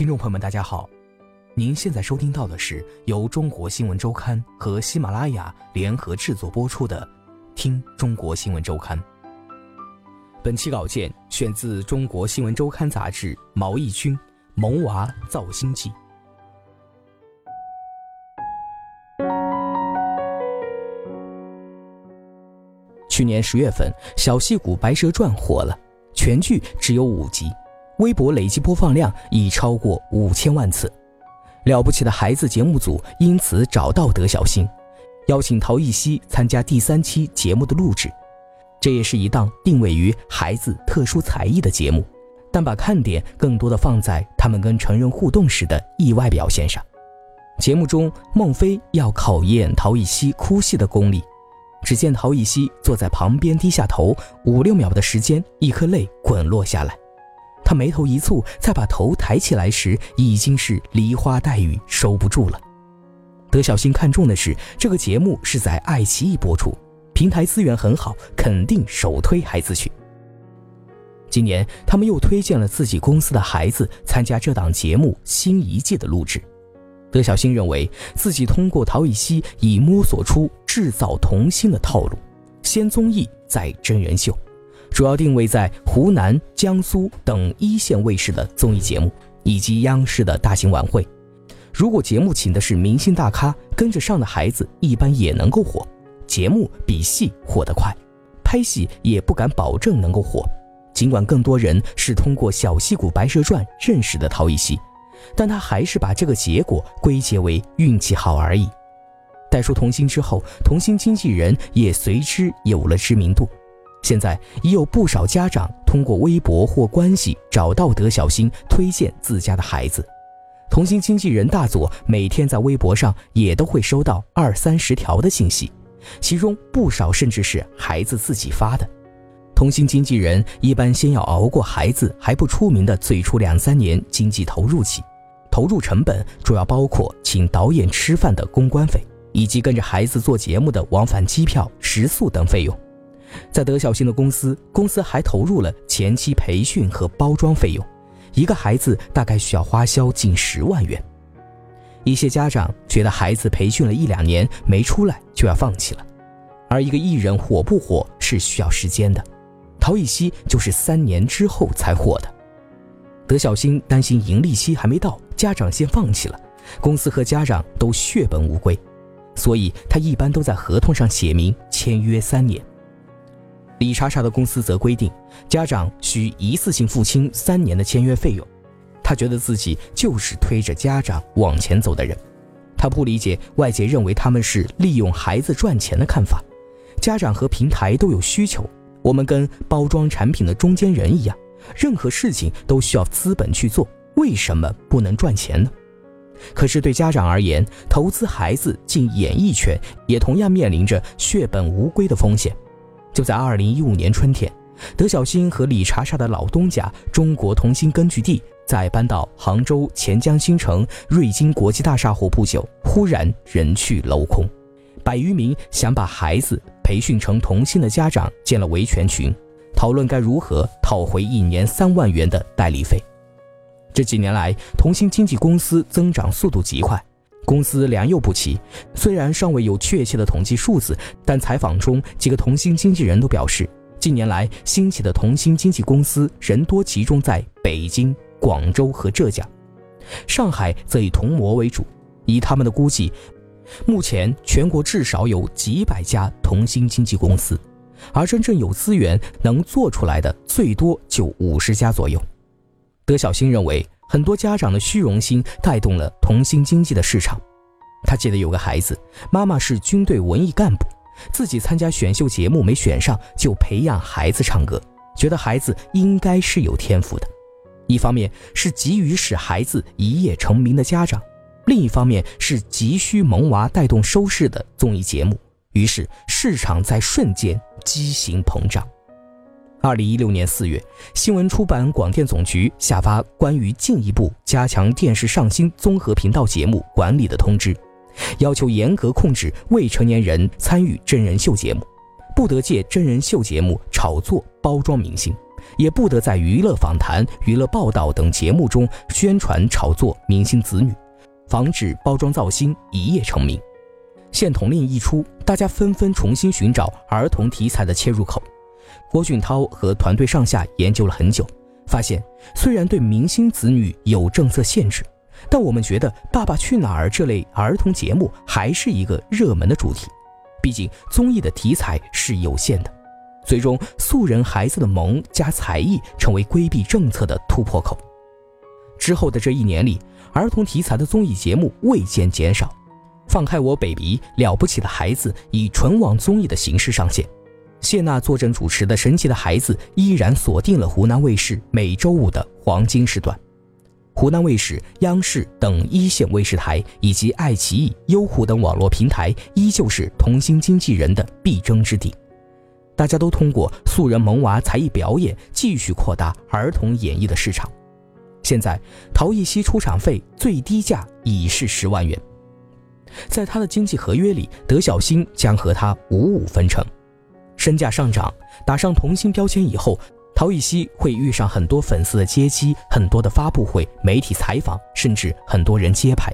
听众朋友们，大家好，您现在收听到的是由中国新闻周刊和喜马拉雅联合制作播出的《听中国新闻周刊》。本期稿件选自《中国新闻周刊》杂志，毛义军《萌娃造星记》。去年十月份，《小戏骨白蛇传》火了，全剧只有五集。微博累计播放量已超过五千万次，了不起的孩子节目组因此找到德小星，邀请陶艺希参加第三期节目的录制。这也是一档定位于孩子特殊才艺的节目，但把看点更多的放在他们跟成人互动时的意外表现上。节目中，孟非要考验陶艺希哭戏的功力，只见陶艺希坐在旁边低下头，五六秒的时间，一颗泪滚落下来。他眉头一蹙，再把头抬起来时，已经是梨花带雨，收不住了。德小星看中的是这个节目是在爱奇艺播出，平台资源很好，肯定首推孩子去。今年他们又推荐了自己公司的孩子参加这档节目新一季的录制。德小星认为自己通过陶艺希已摸索出制造童星的套路，先综艺再真人秀。主要定位在湖南、江苏等一线卫视的综艺节目，以及央视的大型晚会。如果节目请的是明星大咖，跟着上的孩子一般也能够火。节目比戏火得快，拍戏也不敢保证能够火。尽管更多人是通过《小戏骨白蛇传》认识的陶艺希，但他还是把这个结果归结为运气好而已。带出童星之后，童星经纪人也随之有了知名度。现在已有不少家长通过微博或关系找到德小星，推荐自家的孩子。童星经纪人大佐每天在微博上也都会收到二三十条的信息，其中不少甚至是孩子自己发的。童星经纪人一般先要熬过孩子还不出名的最初两三年经济投入期，投入成本主要包括请导演吃饭的公关费，以及跟着孩子做节目的往返机票、食宿等费用。在德小星的公司，公司还投入了前期培训和包装费用，一个孩子大概需要花销近十万元。一些家长觉得孩子培训了一两年没出来就要放弃了，而一个艺人火不火是需要时间的，陶艺希就是三年之后才火的。德小星担心盈利期还没到，家长先放弃了，公司和家长都血本无归，所以他一般都在合同上写明签约三年。李莎莎的公司则规定，家长需一次性付清三年的签约费用。他觉得自己就是推着家长往前走的人，他不理解外界认为他们是利用孩子赚钱的看法。家长和平台都有需求，我们跟包装产品的中间人一样，任何事情都需要资本去做，为什么不能赚钱呢？可是对家长而言，投资孩子进演艺圈也同样面临着血本无归的风险。就在二零一五年春天，德小星和李查查的老东家中国童星根据地在搬到杭州钱江新城瑞金国际大厦后不久，忽然人去楼空。百余名想把孩子培训成童星的家长建了维权群，讨论该如何讨回一年三万元的代理费。这几年来，童星经纪公司增长速度极快。公司良莠不齐，虽然尚未有确切的统计数字，但采访中几个童星经纪人都表示，近年来兴起的童星经纪公司人多集中在北京、广州和浙江，上海则以童模为主。以他们的估计，目前全国至少有几百家童星经纪公司，而真正有资源能做出来的最多就五十家左右。德小星认为。很多家长的虚荣心带动了童星经济的市场。他记得有个孩子，妈妈是军队文艺干部，自己参加选秀节目没选上，就培养孩子唱歌，觉得孩子应该是有天赋的。一方面是急于使孩子一夜成名的家长，另一方面是急需萌娃带动收视的综艺节目，于是市场在瞬间畸形膨胀。二零一六年四月，新闻出版广电总局下发关于进一步加强电视上新综合频道节目管理的通知，要求严格控制未成年人参与真人秀节目，不得借真人秀节目炒作包装明星，也不得在娱乐访谈、娱乐报道等节目中宣传炒作明星子女，防止包装造星一夜成名。限统令一出，大家纷纷重新寻找儿童题材的切入口。郭俊涛和团队上下研究了很久，发现虽然对明星子女有政策限制，但我们觉得《爸爸去哪儿》这类儿童节目还是一个热门的主题。毕竟综艺的题材是有限的，最终素人孩子的萌加才艺成为规避政策的突破口。之后的这一年里，儿童题材的综艺节目未见减少，《放开我 baby》了不起的孩子以纯网综艺的形式上线。谢娜坐镇主持的《神奇的孩子》依然锁定了湖南卫视每周五的黄金时段，湖南卫视、央视等一线卫视台以及爱奇艺、优酷等网络平台依旧是童星经纪人的必争之地。大家都通过素人萌娃才艺表演继续扩大儿童演艺的市场。现在，陶艺熙出场费最低价已是十万元，在他的经纪合约里，德小星将和他五五分成。身价上涨，打上童星标签以后，陶艺熙会遇上很多粉丝的接机，很多的发布会、媒体采访，甚至很多人接拍。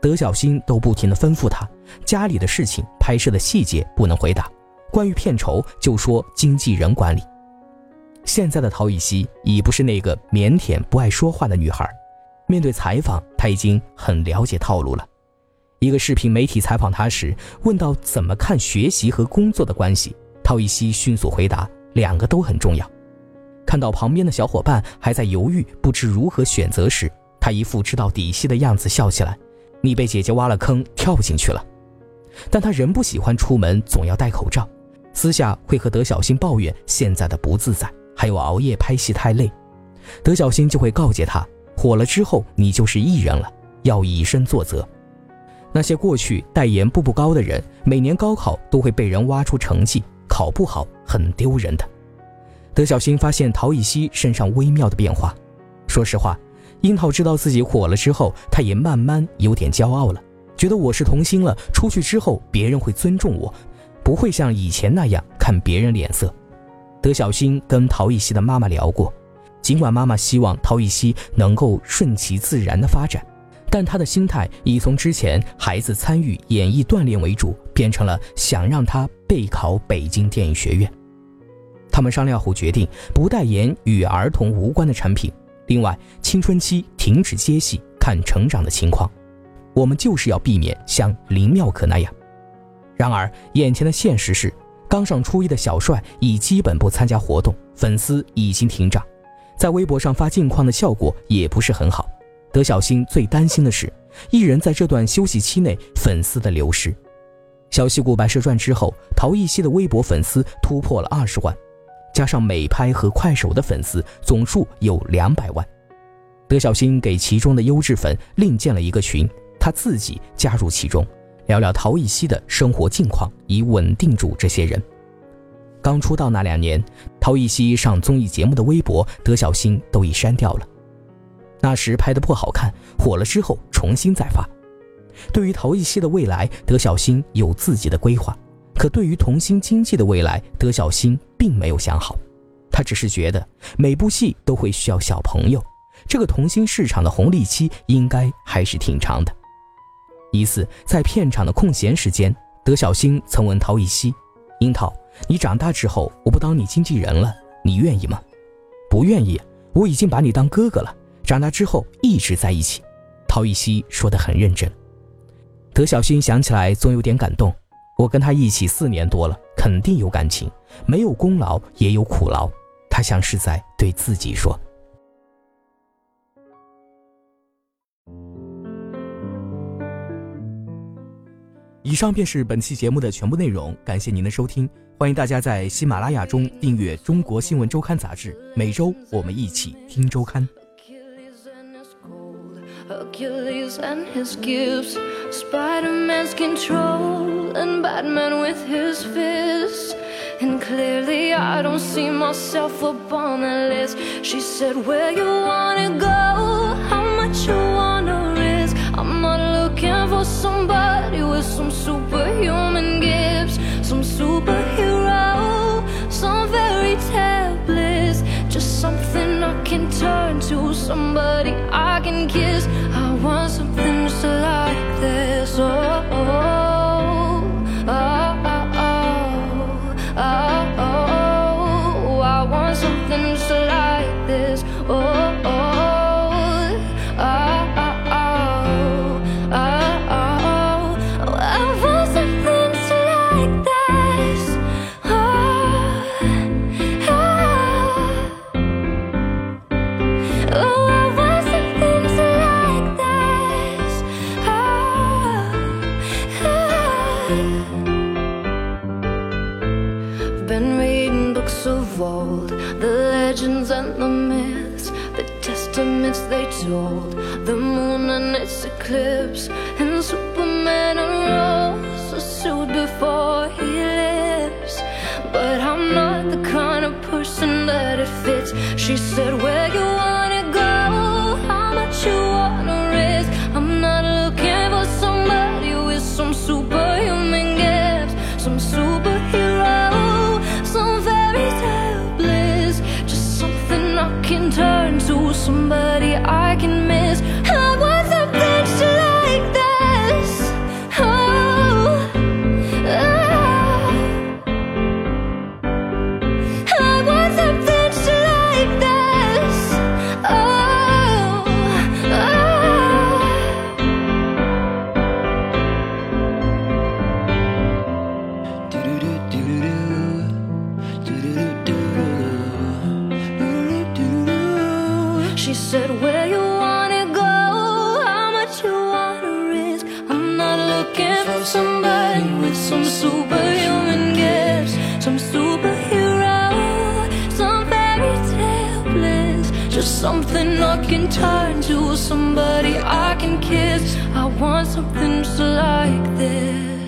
德小星都不停地吩咐他，家里的事情、拍摄的细节不能回答，关于片酬就说经纪人管理。现在的陶艺熙已不是那个腼腆不爱说话的女孩，面对采访，她已经很了解套路了。一个视频媒体采访她时，问到怎么看学习和工作的关系。陶艺熙迅速回答：“两个都很重要。”看到旁边的小伙伴还在犹豫，不知如何选择时，他一副知道底细的样子，笑起来：“你被姐姐挖了坑，跳进去了。”但他仍不喜欢出门总要戴口罩，私下会和德小星抱怨现在的不自在，还有熬夜拍戏太累。德小星就会告诫他：“火了之后，你就是艺人了，要以身作则。”那些过去代言步步高的人，每年高考都会被人挖出成绩。考不好很丢人的。德小星发现陶艺熙身上微妙的变化。说实话，樱桃知道自己火了之后，他也慢慢有点骄傲了，觉得我是童星了，出去之后别人会尊重我，不会像以前那样看别人脸色。德小星跟陶艺熙的妈妈聊过，尽管妈妈希望陶艺熙能够顺其自然的发展。但他的心态已从之前孩子参与演艺锻炼为主，变成了想让他备考北京电影学院。他们商量后决定不代言与儿童无关的产品。另外，青春期停止接戏，看成长的情况。我们就是要避免像林妙可那样。然而，眼前的现实是，刚上初一的小帅已基本不参加活动，粉丝已经停涨，在微博上发近况的效果也不是很好。德小星最担心的是，艺人在这段休息期内粉丝的流失。《小戏骨白蛇传》之后，陶艺熙的微博粉丝突破了二十万，加上美拍和快手的粉丝，总数有两百万。德小星给其中的优质粉另建了一个群，他自己加入其中，聊聊陶艺熙的生活近况，以稳定住这些人。刚出道那两年，陶艺熙上综艺节目的微博，德小星都已删掉了。那时拍的不好看，火了之后重新再发。对于陶艺熙的未来，德小星有自己的规划，可对于童星经济的未来，德小星并没有想好。他只是觉得每部戏都会需要小朋友，这个童星市场的红利期应该还是挺长的。一次在片场的空闲时间，德小星曾问陶艺熙：“樱桃，你长大之后我不当你经纪人了，你愿意吗？”“不愿意，我已经把你当哥哥了。”长大之后一直在一起，陶艺熙说得很认真。德小星想起来总有点感动。我跟他一起四年多了，肯定有感情，没有功劳也有苦劳。他像是在对自己说。以上便是本期节目的全部内容，感谢您的收听。欢迎大家在喜马拉雅中订阅《中国新闻周刊》杂志，每周我们一起听周刊。Hercules and his gifts, Spider Man's control, and Batman with his fists. And clearly, I don't see myself up on the list. She said, Where you wanna go? How much you wanna risk? I'm not looking for somebody with some superhuman books of old, the legends and the myths, the testaments they told, the moon and its eclipse, and Superman unrolls a suit before he lives. But I'm not the kind of person that it fits. She said, Where you wanna go? How much you some superhero, some fairy tale bliss. Just something I can turn to, somebody I can kiss. I want something just like this.